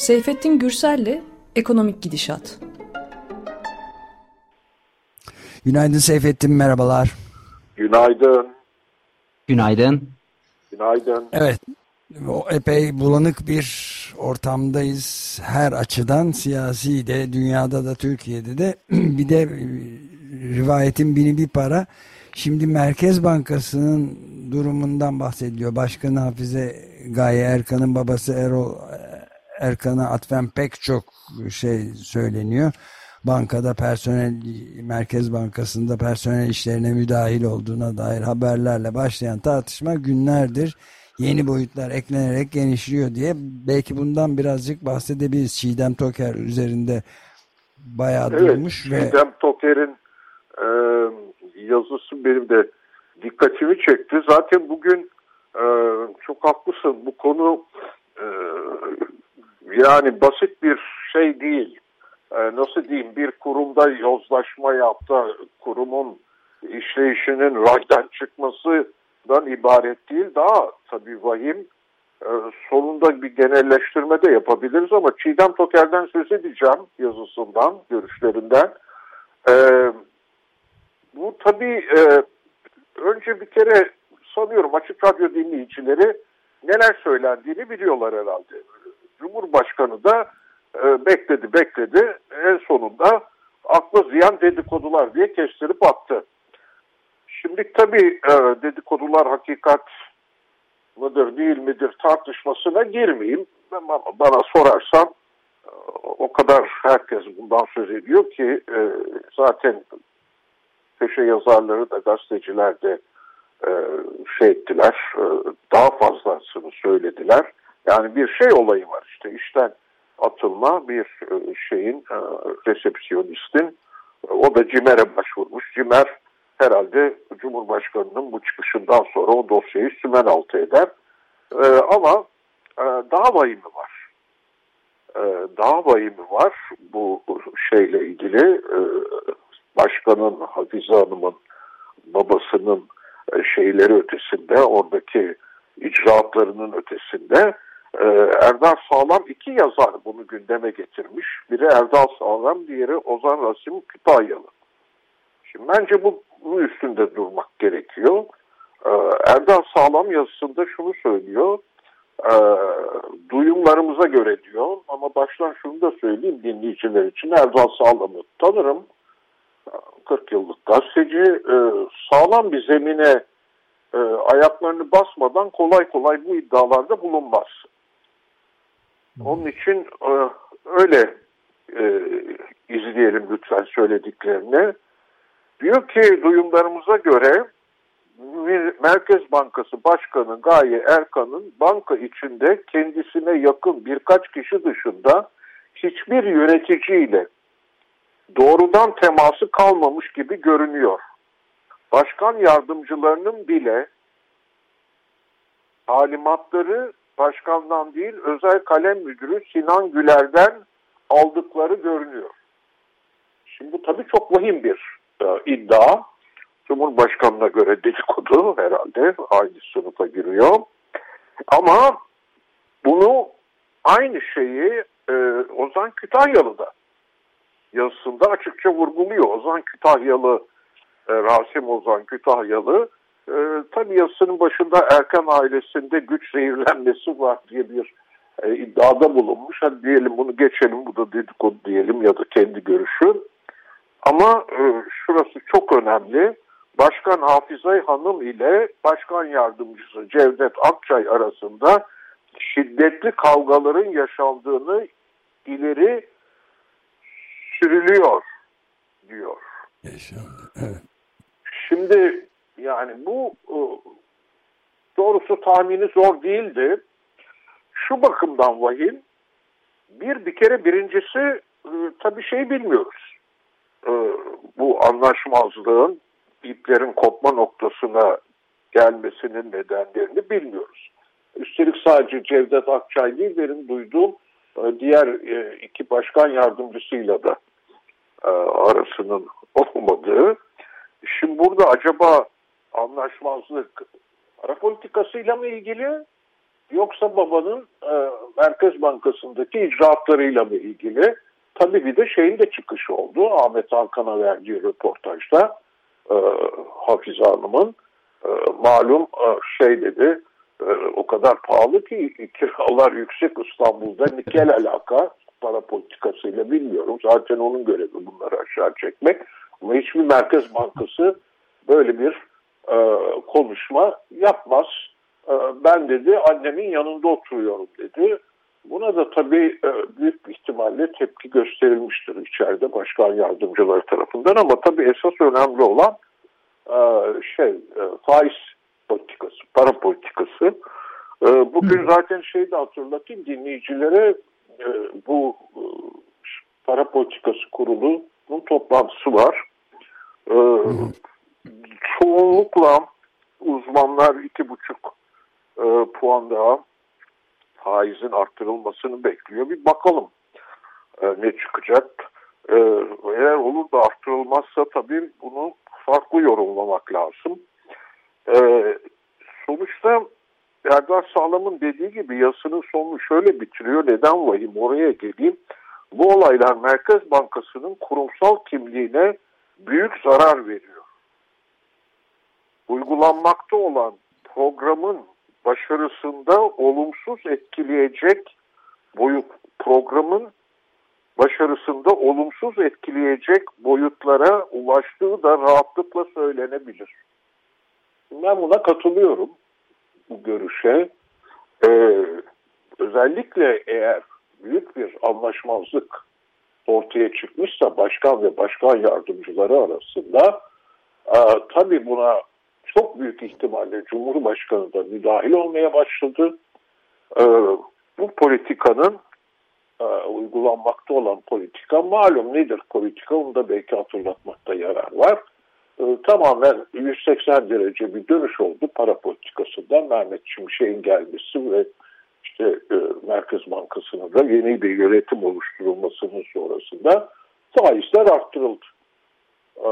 Seyfettin Gürsel'le Ekonomik Gidişat. Günaydın Seyfettin, merhabalar. Günaydın. Günaydın. Günaydın. Evet, o epey bulanık bir ortamdayız. Her açıdan siyasi de, dünyada da, Türkiye'de de. bir de e, rivayetin bini bir para. Şimdi Merkez Bankası'nın durumundan bahsediliyor. Başkan Hafize Gaye Erkan'ın babası Erol Erkan'a atfen pek çok şey söyleniyor. Bankada personel, Merkez Bankası'nda personel işlerine müdahil olduğuna dair haberlerle başlayan tartışma günlerdir yeni boyutlar eklenerek genişliyor diye belki bundan birazcık bahsedebiliriz. Çiğdem Toker üzerinde bayağı evet, durmuş. ve... Çiğdem Toker'in e, yazısı benim de dikkatimi çekti. Zaten bugün e, çok haklısın bu konu e, yani basit bir şey değil. Ee, nasıl diyeyim bir kurumda yozlaşma yaptı. Kurumun işleyişinin raydan çıkmasından ibaret değil. Daha tabii vahim. Ee, sonunda bir genelleştirme de yapabiliriz ama Çiğdem Toker'den söz edeceğim yazısından, görüşlerinden. Ee, bu tabii e, önce bir kere sanıyorum Açık Radyo dinleyicileri neler söylendiğini biliyorlar herhalde. Cumhurbaşkanı da e, bekledi bekledi en sonunda aklı ziyan dedikodular diye kestirip attı. Şimdi tabii e, dedikodular hakikat mıdır değil midir tartışmasına girmeyeyim. Ama bana sorarsan e, o kadar herkes bundan söz ediyor ki e, zaten köşe yazarları da gazeteciler de e, şey ettiler, e, daha fazlasını söylediler. Yani bir şey olayı var işte işten atılma bir e, şeyin e, resepsiyonistin o da CİMER'e başvurmuş. CİMER herhalde Cumhurbaşkanı'nın bu çıkışından sonra o dosyayı sümen altı eder. E, ama daha vahimi var. Daha vahimi var bu şeyle ilgili başkanın Hafize Hanım'ın babasının şeyleri ötesinde oradaki icraatlarının ötesinde ee, Erdal Sağlam iki yazar bunu gündeme getirmiş. Biri Erdal Sağlam, diğeri Ozan Rasim Kütahyalı. Şimdi bence bu, bunun üstünde durmak gerekiyor. Ee, Erdal Sağlam yazısında şunu söylüyor. E, duyumlarımıza göre diyor ama baştan şunu da söyleyeyim dinleyiciler için Erdal Sağlam'ı tanırım. 40 yıllık gazeteci. sağlam bir zemine ayaklarını basmadan kolay kolay bu iddialarda bulunmaz. Onun için e, öyle e, izleyelim lütfen söylediklerini. Diyor ki duyumlarımıza göre Merkez Bankası Başkanı Gaye Erkan'ın banka içinde kendisine yakın birkaç kişi dışında hiçbir yöneticiyle doğrudan teması kalmamış gibi görünüyor. Başkan yardımcılarının bile talimatları başkandan değil özel kalem müdürü Sinan Güler'den aldıkları görünüyor. Şimdi bu tabii çok vahim bir e, iddia. Cumhurbaşkanına göre dedikodu herhalde aynı sınıfa giriyor. Ama bunu aynı şeyi e, Ozan Kütahyalı da yazısında açıkça vurguluyor. Ozan Kütahyalı, e, Rasim Ozan Kütahyalı e, tabii yazısının başında Erkan ailesinde güç zehirlenmesi var diye bir e, iddiada bulunmuş. Hadi diyelim bunu geçelim, bu da dedikodu diyelim ya da kendi görüşü. Ama e, şurası çok önemli. Başkan Hafizay Hanım ile Başkan Yardımcısı Cevdet Akçay arasında şiddetli kavgaların yaşandığını ileri sürülüyor diyor. Yaşandı, evet. Şimdi yani bu e, doğrusu tahmini zor değildi. Şu bakımdan vahim, bir bir kere birincisi e, tabii şey bilmiyoruz. E, bu anlaşmazlığın iplerin kopma noktasına gelmesinin nedenlerini bilmiyoruz. Üstelik sadece Cevdet Akçay değil benim duyduğum diğer iki başkan yardımcısıyla da arasının olmadığı. Şimdi burada acaba anlaşmazlık para politikasıyla mı ilgili yoksa babanın e, Merkez Bankası'ndaki icraatlarıyla mı ilgili? Tabii bir de şeyin de çıkışı oldu. Ahmet Hakan'a verdiği röportajda e, Hafize Hanım'ın e, malum e, şey dedi e, o kadar pahalı ki kiralar yüksek İstanbul'da nikel alaka para politikasıyla bilmiyorum. Zaten onun görevi bunları aşağı çekmek. Ama hiçbir Merkez Bankası böyle bir e, konuşma yapmaz. E, ben dedi annemin yanında oturuyorum dedi. Buna da tabii e, büyük bir ihtimalle tepki gösterilmiştir içeride başkan yardımcıları tarafından ama tabii esas önemli olan e, şey e, faiz politikası, para politikası. Bugün zaten şeyi de hatırlatayım dinleyicilere bu para politikası kurulunun toplantısı var. Çoğunlukla uzmanlar iki buçuk puan daha faizin arttırılmasını bekliyor. Bir bakalım e, ne çıkacak. E, eğer olur da arttırılmazsa tabii bunu farklı yorumlamak lazım. E, sonuçta Erdal Sağlam'ın dediği gibi yasının sonunu şöyle bitiriyor. Neden vahim oraya geleyim. Bu olaylar Merkez Bankası'nın kurumsal kimliğine büyük zarar veriyor. Uygulanmakta olan programın başarısında olumsuz etkileyecek boyut programın başarısında olumsuz etkileyecek boyutlara ulaştığı da rahatlıkla söylenebilir. Ben buna katılıyorum bu görüşe. Ee, özellikle eğer büyük bir anlaşmazlık ortaya çıkmışsa başkan ve başkan yardımcıları arasında e, tabii buna çok büyük ihtimalle Cumhurbaşkanı da müdahil olmaya başladı. Ee, bu politikanın e, uygulanmakta olan politika malum nedir politika onu da belki hatırlatmakta yarar var. Ee, tamamen 180 derece bir dönüş oldu para politikasından Mehmet Şimşek'in gelmesi ve işte e, Merkez Bankası'nın da yeni bir yönetim oluşturulmasının sonrasında faizler arttırıldı. Ee,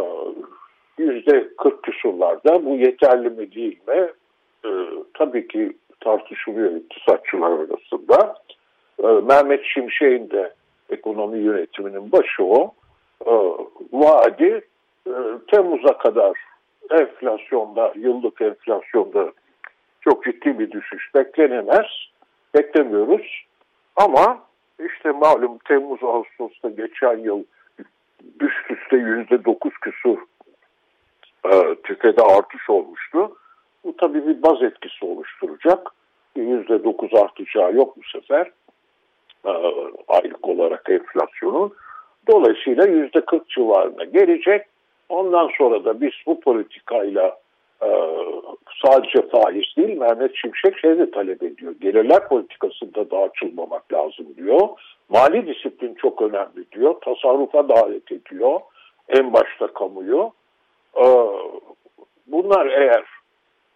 yüzde 40 küsurlarda bu yeterli mi değil mi? E, tabii ki tartışılıyor iktisatçılar arasında. E, Mehmet Şimşek'in de ekonomi yönetiminin başı o. E, vaadi e, Temmuz'a kadar enflasyonda, yıllık enflasyonda çok ciddi bir düşüş beklenemez. Beklemiyoruz. Ama işte malum Temmuz Ağustos'ta geçen yıl üst üste yüzde dokuz küsur e, tüfede artış olmuştu. Bu tabii bir baz etkisi oluşturacak. %9 artacağı yok bu sefer e, aylık olarak enflasyonun. Dolayısıyla %40 civarına gelecek. Ondan sonra da biz bu politikayla e, sadece faiz değil Mehmet Şimşek şey de talep ediyor. Gelirler politikasında da açılmamak lazım diyor. Mali disiplin çok önemli diyor. Tasarrufa davet ediyor. En başta kamuyu. Bunlar eğer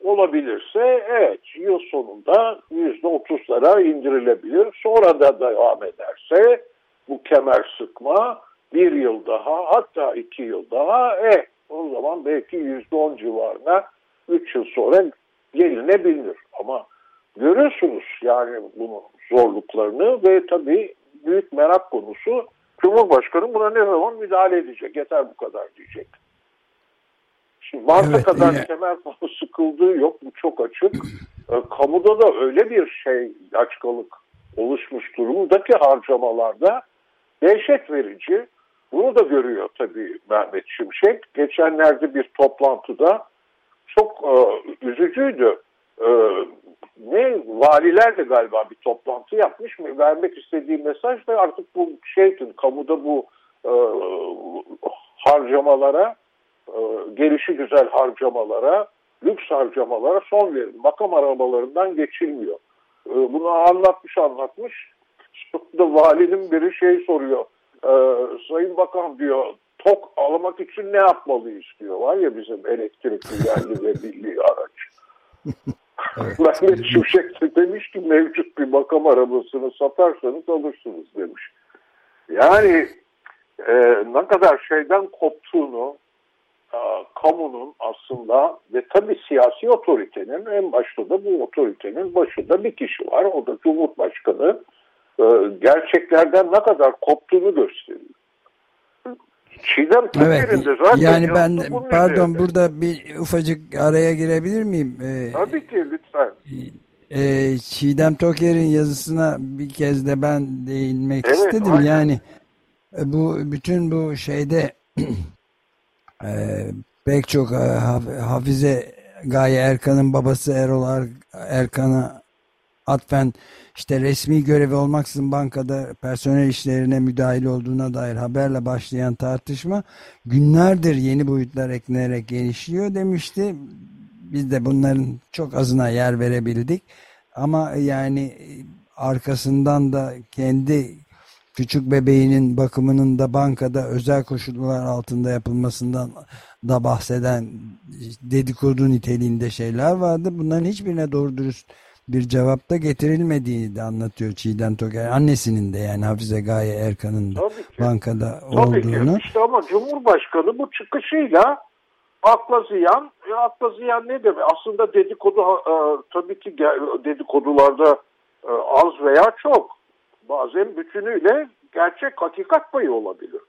olabilirse evet yıl sonunda yüzde otuzlara indirilebilir. Sonra da devam ederse bu kemer sıkma bir yıl daha hatta iki yıl daha e o zaman belki yüzde on civarına üç yıl sonra gelinebilir. Ama görüyorsunuz yani bunun zorluklarını ve tabii büyük merak konusu Cumhurbaşkanı buna ne zaman müdahale edecek yeter bu kadar diyecek. Şimdi Mart'a evet, kadar yine... kemer pahalı sıkıldığı yok. Bu çok açık. e, kamuda da öyle bir şey açkalık oluşmuş durumdaki harcamalarda dehşet verici. Bunu da görüyor tabii Mehmet Şimşek. Geçenlerde bir toplantıda çok e, üzücüydü. E, ne valiler de galiba bir toplantı yapmış mı? Vermek istediği mesaj da artık bu şeydi kamuda bu e, harcamalara gelişi güzel harcamalara, lüks harcamalara son verin. Makam arabalarından geçilmiyor. E, bunu anlatmış anlatmış. Da valinin biri şey soruyor. E, Sayın Bakan diyor tok almak için ne yapmalıyız diyor. Var ya bizim elektrikli yerli ve milli araç. Mehmet Şimşek de demiş ki mevcut bir makam arabasını satarsanız alırsınız demiş. Yani e, ne kadar şeyden koptuğunu, kamunun aslında ve tabii siyasi otoritenin en başta da bu otoritenin başında bir kişi var. O da Cumhurbaşkanı e, gerçeklerden ne kadar koptuğunu gösteriyor. Çiğdem evet, zaten yani ben pardon üzerinde. burada bir ufacık araya girebilir miyim? Ee, Tabii ki lütfen. E, Çiğdem Toker'in yazısına bir kez de ben değinmek evet, istedim. Aynen. Yani bu bütün bu şeyde e, pek çok e, Hafize Gaye Erkan'ın babası Erol Erkan'a atfen işte resmi görevi olmaksızın bankada personel işlerine müdahil olduğuna dair haberle başlayan tartışma günlerdir yeni boyutlar eklenerek genişliyor demişti. Biz de bunların çok azına yer verebildik. Ama yani arkasından da kendi küçük bebeğinin bakımının da bankada özel koşullar altında yapılmasından da bahseden dedikodu niteliğinde şeyler vardı. Bunların hiçbirine doğru dürüst bir cevapta getirilmediğini de anlatıyor Çiğdem Toker. Annesinin de yani Hafize Gaye Erkan'ın da bankada Tabii olduğunu. Ki. İşte ama Cumhurbaşkanı bu çıkışıyla akla ziyan, e, akla ziyan ne demek? Aslında dedikodu e, tabii ki dedikodularda e, az veya çok. Bazen bütünüyle gerçek hakikat payı olabilir.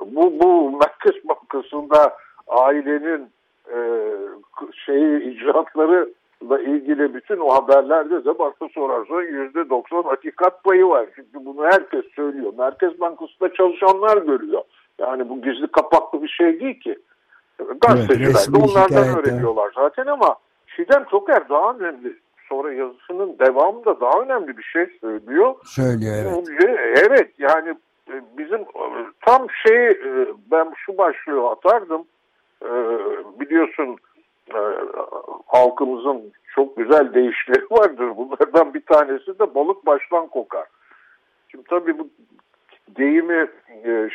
Bu, bu Merkez Bankası'nda ailenin e, şeyi icraatları ilgili bütün o haberlerde de bakta sorarsan yüzde doksan hakikat payı var. Çünkü bunu herkes söylüyor. Merkez Bankası'nda çalışanlar görüyor. Yani bu gizli kapaklı bir şey değil ki. Gazeteciler evet, de onlardan öğreniyorlar zaten ama Çiğdem Toker daha önemli. Sonra yazısının devamında daha önemli bir şey söylüyor. Söylüyor evet. Evet yani e, bizim e, tam şey e, ben şu başlığı atardım. Biliyorsun halkımızın çok güzel deyişleri vardır. Bunlardan bir tanesi de balık baştan kokar. Şimdi tabii bu deyimi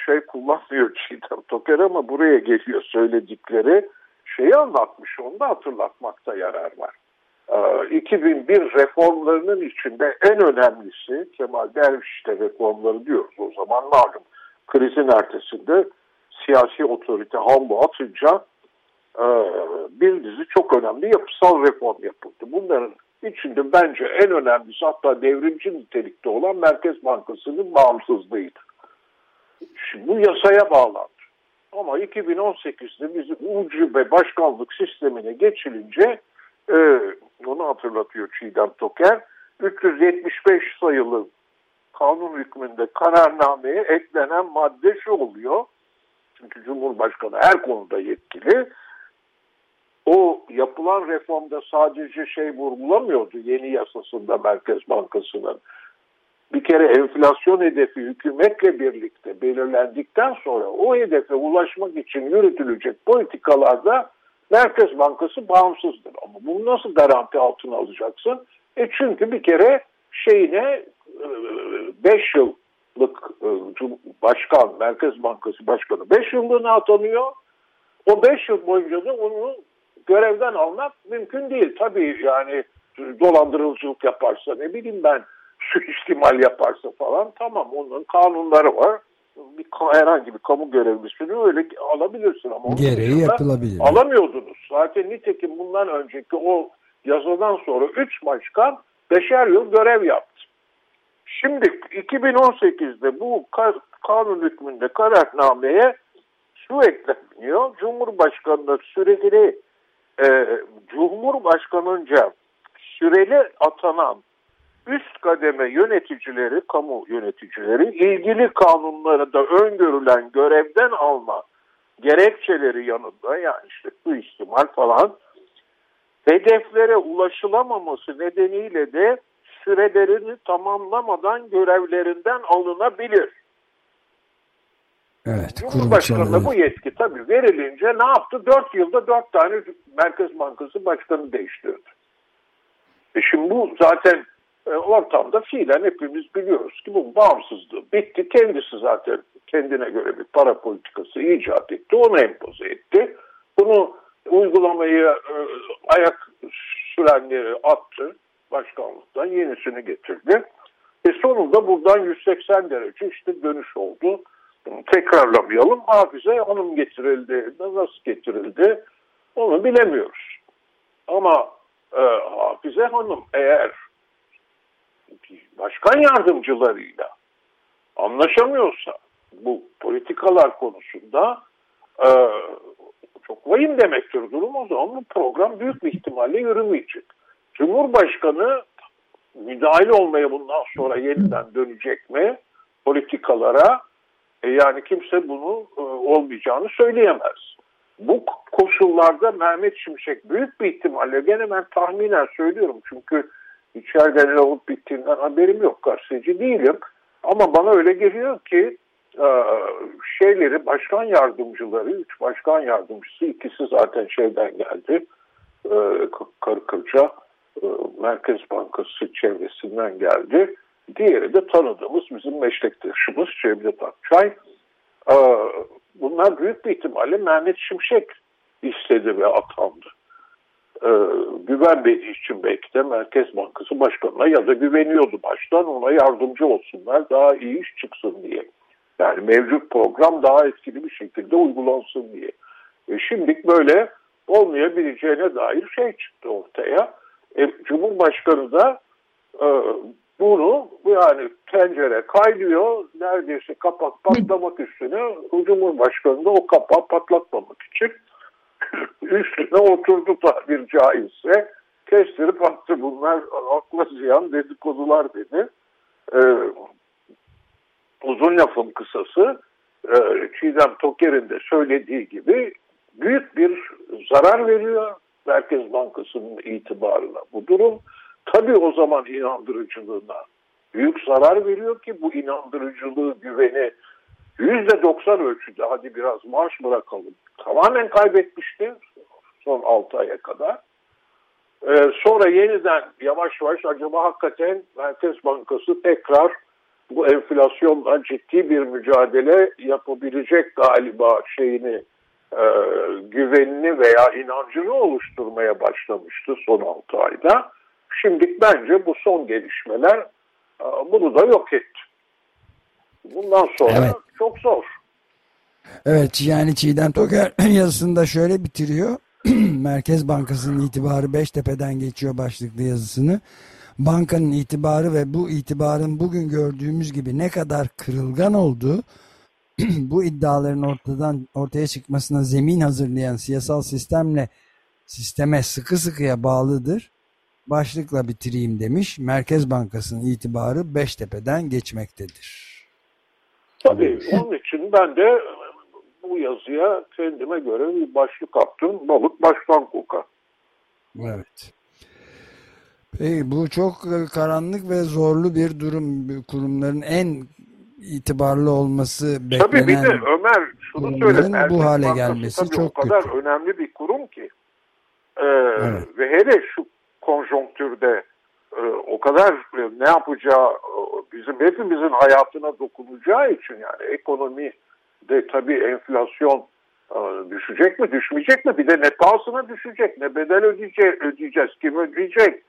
şey kullanmıyor Çiğdem Toker ama buraya geliyor söyledikleri şeyi anlatmış onu da hatırlatmakta yarar var. 2001 e, reformlarının içinde en önemlisi Kemal Derviş'te reformları diyoruz o zaman malum krizin ertesinde siyasi otorite hambu atınca e, bir dizi çok önemli yapısal reform yapıldı. Bunların içinde bence en önemlisi hatta devrimci nitelikte olan Merkez Bankası'nın bağımsızlığıydı. Şimdi bu yasaya bağlandı. Ama 2018'de biz ucube başkanlık sistemine geçilince e, onu hatırlatıyor Çiğdem Toker 375 sayılı kanun hükmünde kararnameye eklenen madde şu oluyor. Çünkü Cumhurbaşkanı her konuda yetkili o yapılan reformda sadece şey vurgulamıyordu yeni yasasında Merkez Bankası'nın. Bir kere enflasyon hedefi hükümetle birlikte belirlendikten sonra o hedefe ulaşmak için yürütülecek politikalarda Merkez Bankası bağımsızdır. Ama bunu nasıl garanti altına alacaksın? E çünkü bir kere şeyine 5 e, yıllık e, başkan, Merkez Bankası Başkanı 5 yıllığına atanıyor. O 5 yıl boyunca da onu görevden almak mümkün değil. Tabii yani dolandırıcılık yaparsa ne bileyim ben suistimal yaparsa falan tamam onların kanunları var. Bir, herhangi bir kamu görevlisini öyle alabilirsin ama gereği yapılabilir. Alamıyordunuz. Zaten nitekim bundan önceki o yazadan sonra 3 başkan beşer yıl görev yaptı. Şimdi 2018'de bu kanun hükmünde kararnameye şu ekleniyor. Cumhurbaşkanlığı sürekli e, Cumhurbaşkanınca süreli atanan üst kademe yöneticileri, kamu yöneticileri ilgili kanunlara da öngörülen görevden alma gerekçeleri yanında yani işte bu ihtimal falan hedeflere ulaşılamaması nedeniyle de sürelerini tamamlamadan görevlerinden alınabilir. Evet, Cumhurbaşkanı'na bu yetki tabii verilince ne yaptı? Dört yılda dört tane Merkez Bankası başkanı değiştirdi. E şimdi bu zaten ortamda fiilen hepimiz biliyoruz ki bu bağımsızlığı bitti. Kendisi zaten kendine göre bir para politikası icat etti. Onu empoze etti. Bunu uygulamayı e, ayak sürenleri attı başkanlıktan yenisini getirdi. E sonunda buradan 180 derece işte dönüş oldu. tekrarlamayalım. Hafize Hanım getirildi. Nasıl getirildi onu bilemiyoruz. Ama e, Hafize Hanım eğer başkan yardımcılarıyla anlaşamıyorsa bu politikalar konusunda e, çok vahim demektir durum o zaman bu program büyük bir ihtimalle yürümeyecek. Cumhurbaşkanı müdahil olmaya bundan sonra yeniden dönecek mi politikalara? E yani kimse bunu e, olmayacağını söyleyemez. Bu koşullarda Mehmet Şimşek büyük bir ihtimalle gene ben tahminen söylüyorum çünkü içeride olup bittiğinden haberim yok gazeteci değilim. Ama bana öyle geliyor ki e, şeyleri başkan yardımcıları, üç başkan yardımcısı ikisi zaten şeyden geldi. E, Karı Kırca e, Merkez Bankası çevresinden geldi. Diğeri de tanıdığımız bizim meslektaşımız Cevdet Akçay. Bunlar büyük bir ihtimalle Mehmet Şimşek istedi ve atandı. Güvenmediği için belki de Merkez Bankası Başkanı'na ya da güveniyordu baştan ona yardımcı olsunlar daha iyi iş çıksın diye. Yani mevcut program daha etkili bir şekilde uygulansın diye. E şimdi böyle olmayabileceğine dair şey çıktı ortaya. E, Cumhurbaşkanı da e, bunu yani tencere kaynıyor neredeyse kapak patlamak üstüne Cumhurbaşkanı da o kapağı patlatmamak için üstüne oturdu tabir caizse kestirip attı bunlar akla ziyan dedikodular dedi. Ee, uzun lafın kısası e, Çiğdem Toker'in de söylediği gibi büyük bir zarar veriyor Merkez Bankası'nın itibarına bu durum. Tabii o zaman inandırıcılığına büyük zarar veriyor ki bu inandırıcılığı, güveni yüzde doksan ölçüde hadi biraz maaş bırakalım. Tamamen kaybetmişti son altı aya kadar. Ee, sonra yeniden yavaş yavaş acaba hakikaten Merkez Bankası tekrar bu enflasyonla ciddi bir mücadele yapabilecek galiba şeyini e, güvenini veya inancını oluşturmaya başlamıştı son 6 ayda. Şimdi bence bu son gelişmeler e, bunu da yok etti. Bundan sonra evet. çok zor. Evet yani Çiğdem Toker yazısında şöyle bitiriyor. Merkez Bankası'nın itibarı Beştepe'den geçiyor başlıklı yazısını. Bankanın itibarı ve bu itibarın bugün gördüğümüz gibi ne kadar kırılgan olduğu bu iddiaların ortadan ortaya çıkmasına zemin hazırlayan siyasal sistemle sisteme sıkı sıkıya bağlıdır. Başlıkla bitireyim demiş. Merkez Bankası'nın itibarı Beştepe'den geçmektedir. Tabii onun için ben de bu yazıya kendime göre bir başlık attım. Balık baştan kokar. Evet. Peki, bu çok karanlık ve zorlu bir durum. Kurumların en itibarlı olması beklenen Tabii bir de Ömer şunu söyle. Bu hale gelmesi çok o kadar kötü. önemli bir kurum ki ee, evet. ve hele şu konjonktürde e, o kadar e, ne yapacağı bizim hepimizin hayatına dokunacağı için yani ekonomi de tabii enflasyon e, düşecek mi düşmeyecek mi bir de ne pahasına düşecek ne bedel ödeyecek, ödeyeceğiz kim ödeyecek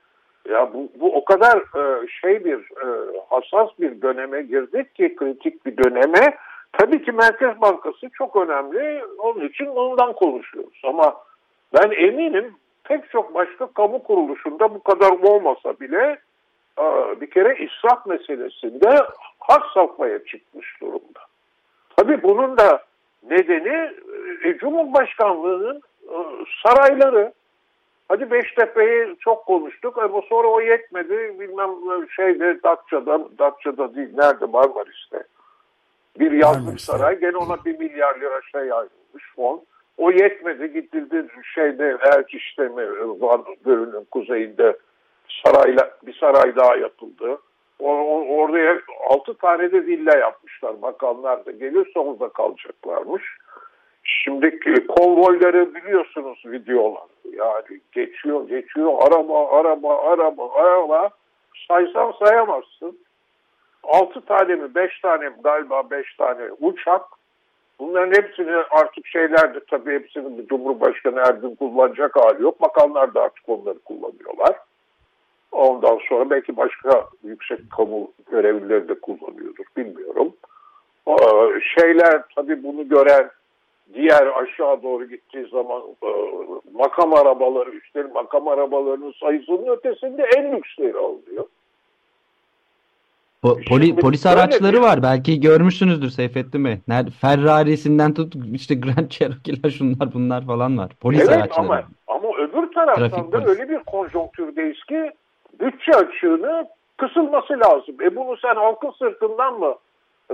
ya bu, bu o kadar e, şey bir e, hassas bir döneme girdik ki kritik bir döneme. Tabii ki Merkez Bankası çok önemli. Onun için ondan konuşuyoruz. Ama ben eminim pek çok başka kamu kuruluşunda bu kadar olmasa bile bir kere israf meselesinde has safhaya çıkmış durumda. Tabii bunun da nedeni e, Cumhurbaşkanlığının e, sarayları, Hadi Beştepe'yi çok konuştuk ama sonra o yetmedi. Bilmem şeyde Datça'da, Datça'da değil nerede Marmaris'te. Bir yazlık saray gene ona bir milyar lira şey ayrılmış fon. O yetmedi gidildi şeyde Erkiş'te mi Van Gölü'nün kuzeyinde sarayla bir saray daha yapıldı. Oraya altı tane de villa yapmışlar makamlar da gelirse orada kalacaklarmış. Şimdi konvoyları biliyorsunuz videolar. Yani geçiyor, geçiyor, araba, araba, araba, araba. Saysan sayamazsın. Altı tane mi, beş tane mi, galiba beş tane uçak. Bunların hepsini artık şeylerde tabii hepsini Cumhurbaşkanı Erdoğan kullanacak hali yok. Bakanlar da artık onları kullanıyorlar. Ondan sonra belki başka yüksek kamu görevlileri de kullanıyordur bilmiyorum. şeyler tabii bunu gören diğer aşağı doğru gittiği zaman e, makam arabaları, üstelik makam arabalarının sayısının ötesinde en lüksleri oluyor. Po poli polis araçları var. Belki görmüşsünüzdür Seyfettin Bey. Nerede? Ferrari'sinden tut işte Grand Cherokee'ler şunlar bunlar falan var. Polis evet, araçları. Ama, ama öbür taraftan da öyle bir konjonktürdeyiz ki bütçe açığını kısılması lazım. E bunu sen halkın sırtından mı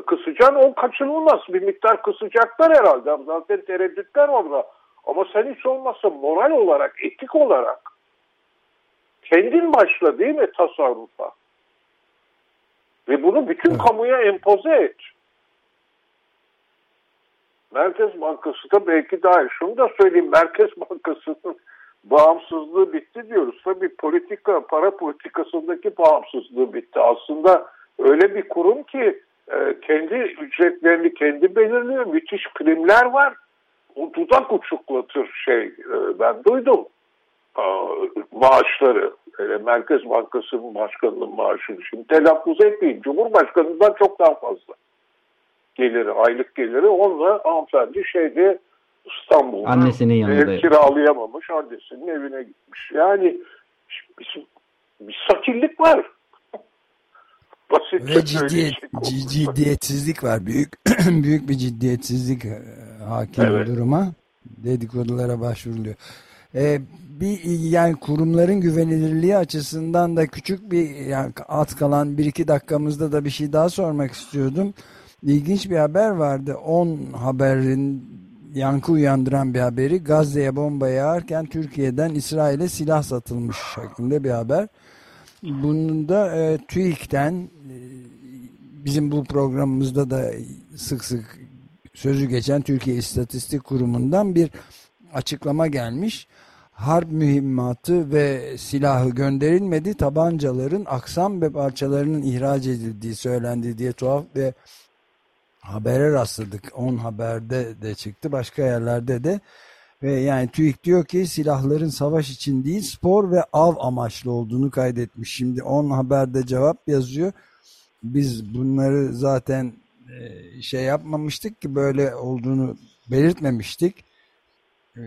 kısacaksın? O kaçınılmaz. Bir miktar kısacaklar herhalde. Zaten tereddütler orada. Ama sen hiç olmazsa moral olarak, etik olarak kendin başla değil mi tasarrufa? Ve bunu bütün kamuya empoze et. Merkez Bankası da belki daha. Şunu da söyleyeyim. Merkez Bankası'nın bağımsızlığı bitti diyoruz. Tabii politika, para politikasındaki bağımsızlığı bitti. Aslında öyle bir kurum ki e, kendi ücretlerini kendi belirliyor. Müthiş primler var. O dudak uçuklatır şey. E, ben duydum maaşları. Merkez Bankası'nın başkanının maaşını şimdi telaffuz etmeyin. Cumhurbaşkanından çok daha fazla geliri, aylık geliri. Onunla hanımefendi şeyde İstanbul'da annesinin yanında ev kiralayamamış, annesinin evine gitmiş. Yani bir, bir sakillik var. Basit Ve ciddiyet, ciddiyetsizlik var. Büyük büyük bir ciddiyetsizlik e, hakim evet. duruma. Dedikodulara başvuruluyor. Ee, bir yani kurumların güvenilirliği açısından da küçük bir yani at kalan bir iki dakikamızda da bir şey daha sormak istiyordum. İlginç bir haber vardı. 10 haberin yankı uyandıran bir haberi. Gazze'ye bomba yağarken Türkiye'den İsrail'e silah satılmış şeklinde bir haber. Bunun da e, TÜİK'ten e, bizim bu programımızda da sık sık sözü geçen Türkiye İstatistik Kurumu'ndan bir açıklama gelmiş harp mühimmatı ve silahı gönderilmedi. Tabancaların aksam ve parçalarının ihraç edildiği söylendi diye tuhaf ve habere rastladık. 10 haberde de çıktı. Başka yerlerde de. Ve yani TÜİK diyor ki silahların savaş için değil spor ve av amaçlı olduğunu kaydetmiş. Şimdi 10 haberde cevap yazıyor. Biz bunları zaten e, şey yapmamıştık ki böyle olduğunu belirtmemiştik. 10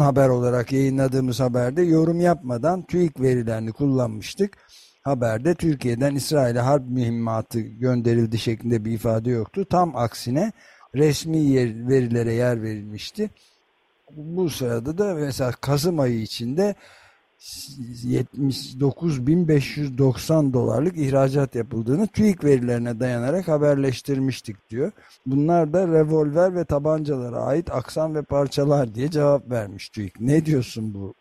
ee, haber olarak yayınladığımız haberde yorum yapmadan TÜİK verilerini kullanmıştık. Haberde Türkiye'den İsrail'e harp mühimmatı gönderildi şeklinde bir ifade yoktu. Tam aksine resmi yer, verilere yer verilmişti. Bu sırada da mesela Kasım ayı içinde 79.590 dolarlık ihracat yapıldığını TÜİK verilerine dayanarak haberleştirmiştik diyor. Bunlar da revolver ve tabancalara ait aksam ve parçalar diye cevap vermiş TÜİK. Ne diyorsun bu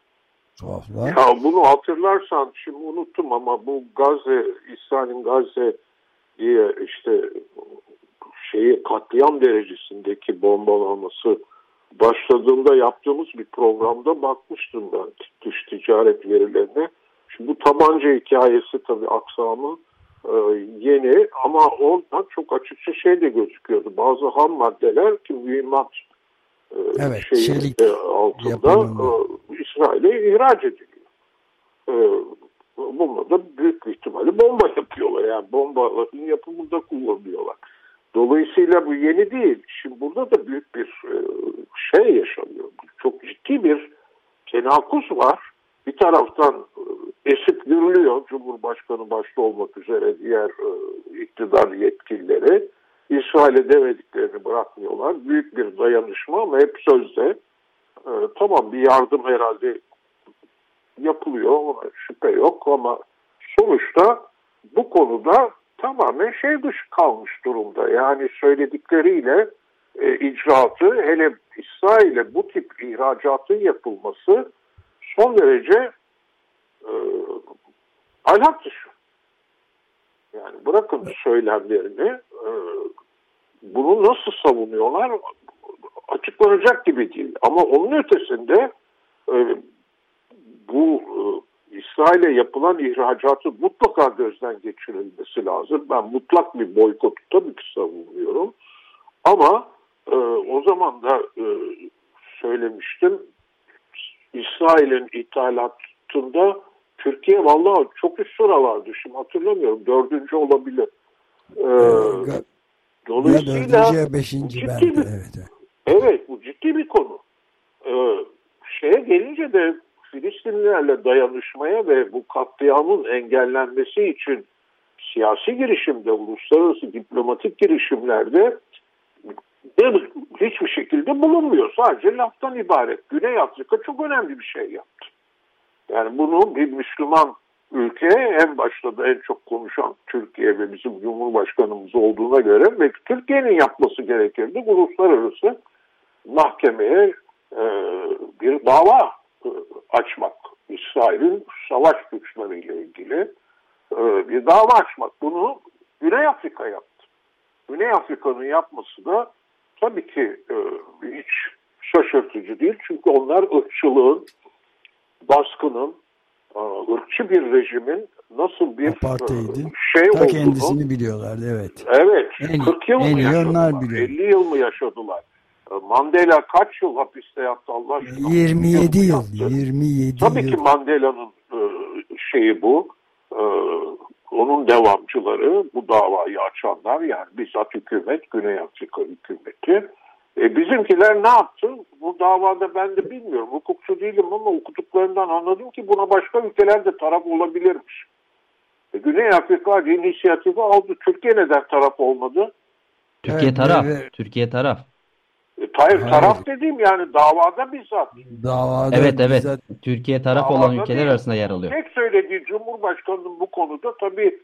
tuhaflığa? Ya bunu hatırlarsan şimdi unuttum ama bu Gazze, İsrail'in Gazze diye işte şeyi katliam derecesindeki bombalanması başladığında yaptığımız bir programda bakmıştım ben dış ticaret verilerine. Şimdi bu tabanca hikayesi tabii aksamı e, yeni ama oradan çok açıkça şey de gözüküyordu. Bazı ham maddeler ki mühimmat evet, şeyi, e, altında e, İsrail'e ihraç ediliyor. E, bununla da büyük ihtimalle bomba yapıyorlar. Yani bombaların yapımında kullanıyorlar. Dolayısıyla bu yeni değil. Şimdi burada da büyük bir e, şey yaşanıyor. Çok ciddi bir tenakuz var. Bir taraftan e, esip gürlüyor Cumhurbaşkanı başta olmak üzere diğer e, iktidar yetkilileri. İsrail'e demediklerini bırakmıyorlar. Büyük bir dayanışma ama hep sözde. Tamam bir yardım herhalde yapılıyor ona şüphe yok ama sonuçta bu konuda tamamen şey dışı kalmış durumda. Yani söyledikleriyle e, icraatı hele İsrail'e bu tip ihracatın yapılması son derece e, ahlak dışı. Yani bırakın söylemlerini e, bunu nasıl savunuyorlar açıklanacak gibi değil. Ama onun ötesinde e, bu e, İsrail'e yapılan ihracatı mutlaka gözden geçirilmesi lazım. Ben mutlak bir boykotu tabii ki savunuyorum. Ama e, o zaman da e, söylemiştim. İsrail'in ithalatında Türkiye vallahi çok üst sıralardı. Şimdi hatırlamıyorum. Dördüncü olabilir. Ee, Ya Dolayısıyla dördüncü ya beşinci ciddi ben bir- evet. Evet bu ciddi bir konu. Ee, şeye gelince de Filistinlilerle dayanışmaya ve bu katliamın engellenmesi için siyasi girişimde, uluslararası diplomatik girişimlerde de hiçbir şekilde bulunmuyor. Sadece laftan ibaret. Güney Afrika çok önemli bir şey yaptı. Yani bunu bir Müslüman ülke en başta da en çok konuşan Türkiye ve bizim Cumhurbaşkanımız olduğuna göre ve Türkiye'nin yapması gerekirdi. Uluslararası mahkemeye e, bir dava e, açmak. İsrail'in savaş güçleriyle ilgili e, bir dava açmak. Bunu Güney Afrika yaptı. Güney Afrika'nın yapması da tabii ki e, hiç şaşırtıcı değil. Çünkü onlar ırkçılığın, baskının, ırkçı bir rejimin nasıl bir Apartheid'in e, şey Ta olduğunu kendisini biliyorlardı evet. Evet. En- 40 yıl en mı yaşadılar? biliyor. 50 yıl mı yaşadılar? E, Mandela kaç yıl hapiste yattı Allah aşkına? 27 mu yıl. yattı? 27 Tabii yıl. ki Mandela'nın e, şeyi bu. Onun devamcıları, bu davayı açanlar yani bizzat hükümet, Güney Afrika hükümeti. E, bizimkiler ne yaptı? Bu davada ben de bilmiyorum. Hukukçu değilim ama okuduklarından anladım ki buna başka ülkeler de taraf olabilirmiş. E, Güney Afrika inisiyatifi aldı. Türkiye neden taraf olmadı? Türkiye Evet, taraf. evet. Türkiye taraf. E, hayır, Hayır. taraf dediğim yani davada bizzat. Davada Evet evet. bizzat- Türkiye taraf Davada olan ülkeler değil. arasında yer alıyor. Tek söylediği Cumhurbaşkanı'nın bu konuda tabii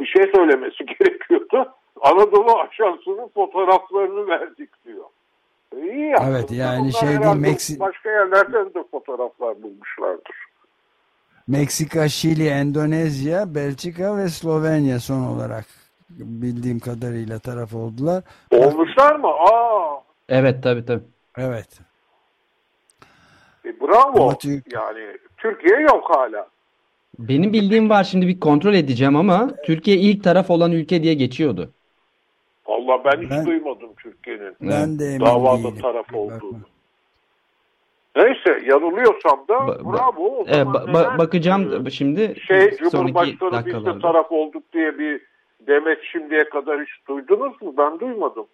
bir şey söylemesi gerekiyordu. Anadolu Ajansı'nın fotoğraflarını verdik iyi yaptı. Evet, yani Bunlar şey değil, herhalde Meksi- Başka yerlerden de fotoğraflar bulmuşlardır. Meksika, Şili, Endonezya, Belçika ve Slovenya son olarak bildiğim kadarıyla taraf oldular. Olmuşlar mı? Aa, Evet tabii tabii. Evet. e, bravo. Türk- Yani Türkiye yok hala. Benim bildiğim var şimdi bir kontrol edeceğim ama Türkiye ilk taraf olan ülke diye geçiyordu. Allah ben hiç Ben- duymadım Türkiye'nin Ben de davada değilim. taraf Bakma. olduğunu. Neyse yanılıyorsam da Ba- ba- bravo. O zaman ba- ba- bakacağım e, şimdi şey Cumhurbaşkanı biz de taraf olduk diye bir demet şimdiye kadar hiç duydunuz mu? Ben duymadım.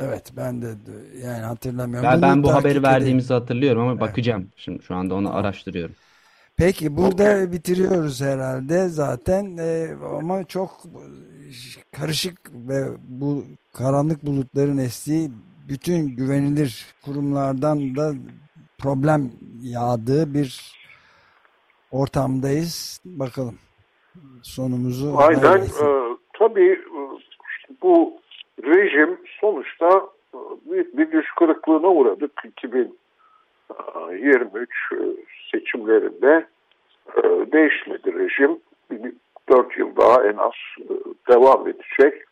Evet ben de yani hatırlamıyorum. Ben, ben bu haberi edeyim. verdiğimizi hatırlıyorum ama bakacağım. Şimdi şu anda onu araştırıyorum. Peki burada bitiriyoruz herhalde zaten e, ama çok karışık ve bu karanlık bulutların estiği bütün güvenilir kurumlardan da problem yağdığı bir ortamdayız. Bakalım sonumuzu... Aynen. E, tabii e, bu rejim sonuçta e, büyük bir düş kırıklığına uğradık 2000 23 e, seçimlerinde e, değişmedi rejim. 4 yıl daha en az e, devam edecek.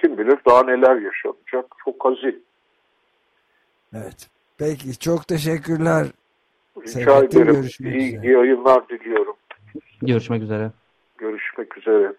Kim bilir daha neler yaşanacak. Çok hazin. Evet. Peki çok teşekkürler. Rica ederim. İyi, iyi yayınlar diliyorum. Görüşmek üzere. Görüşmek üzere.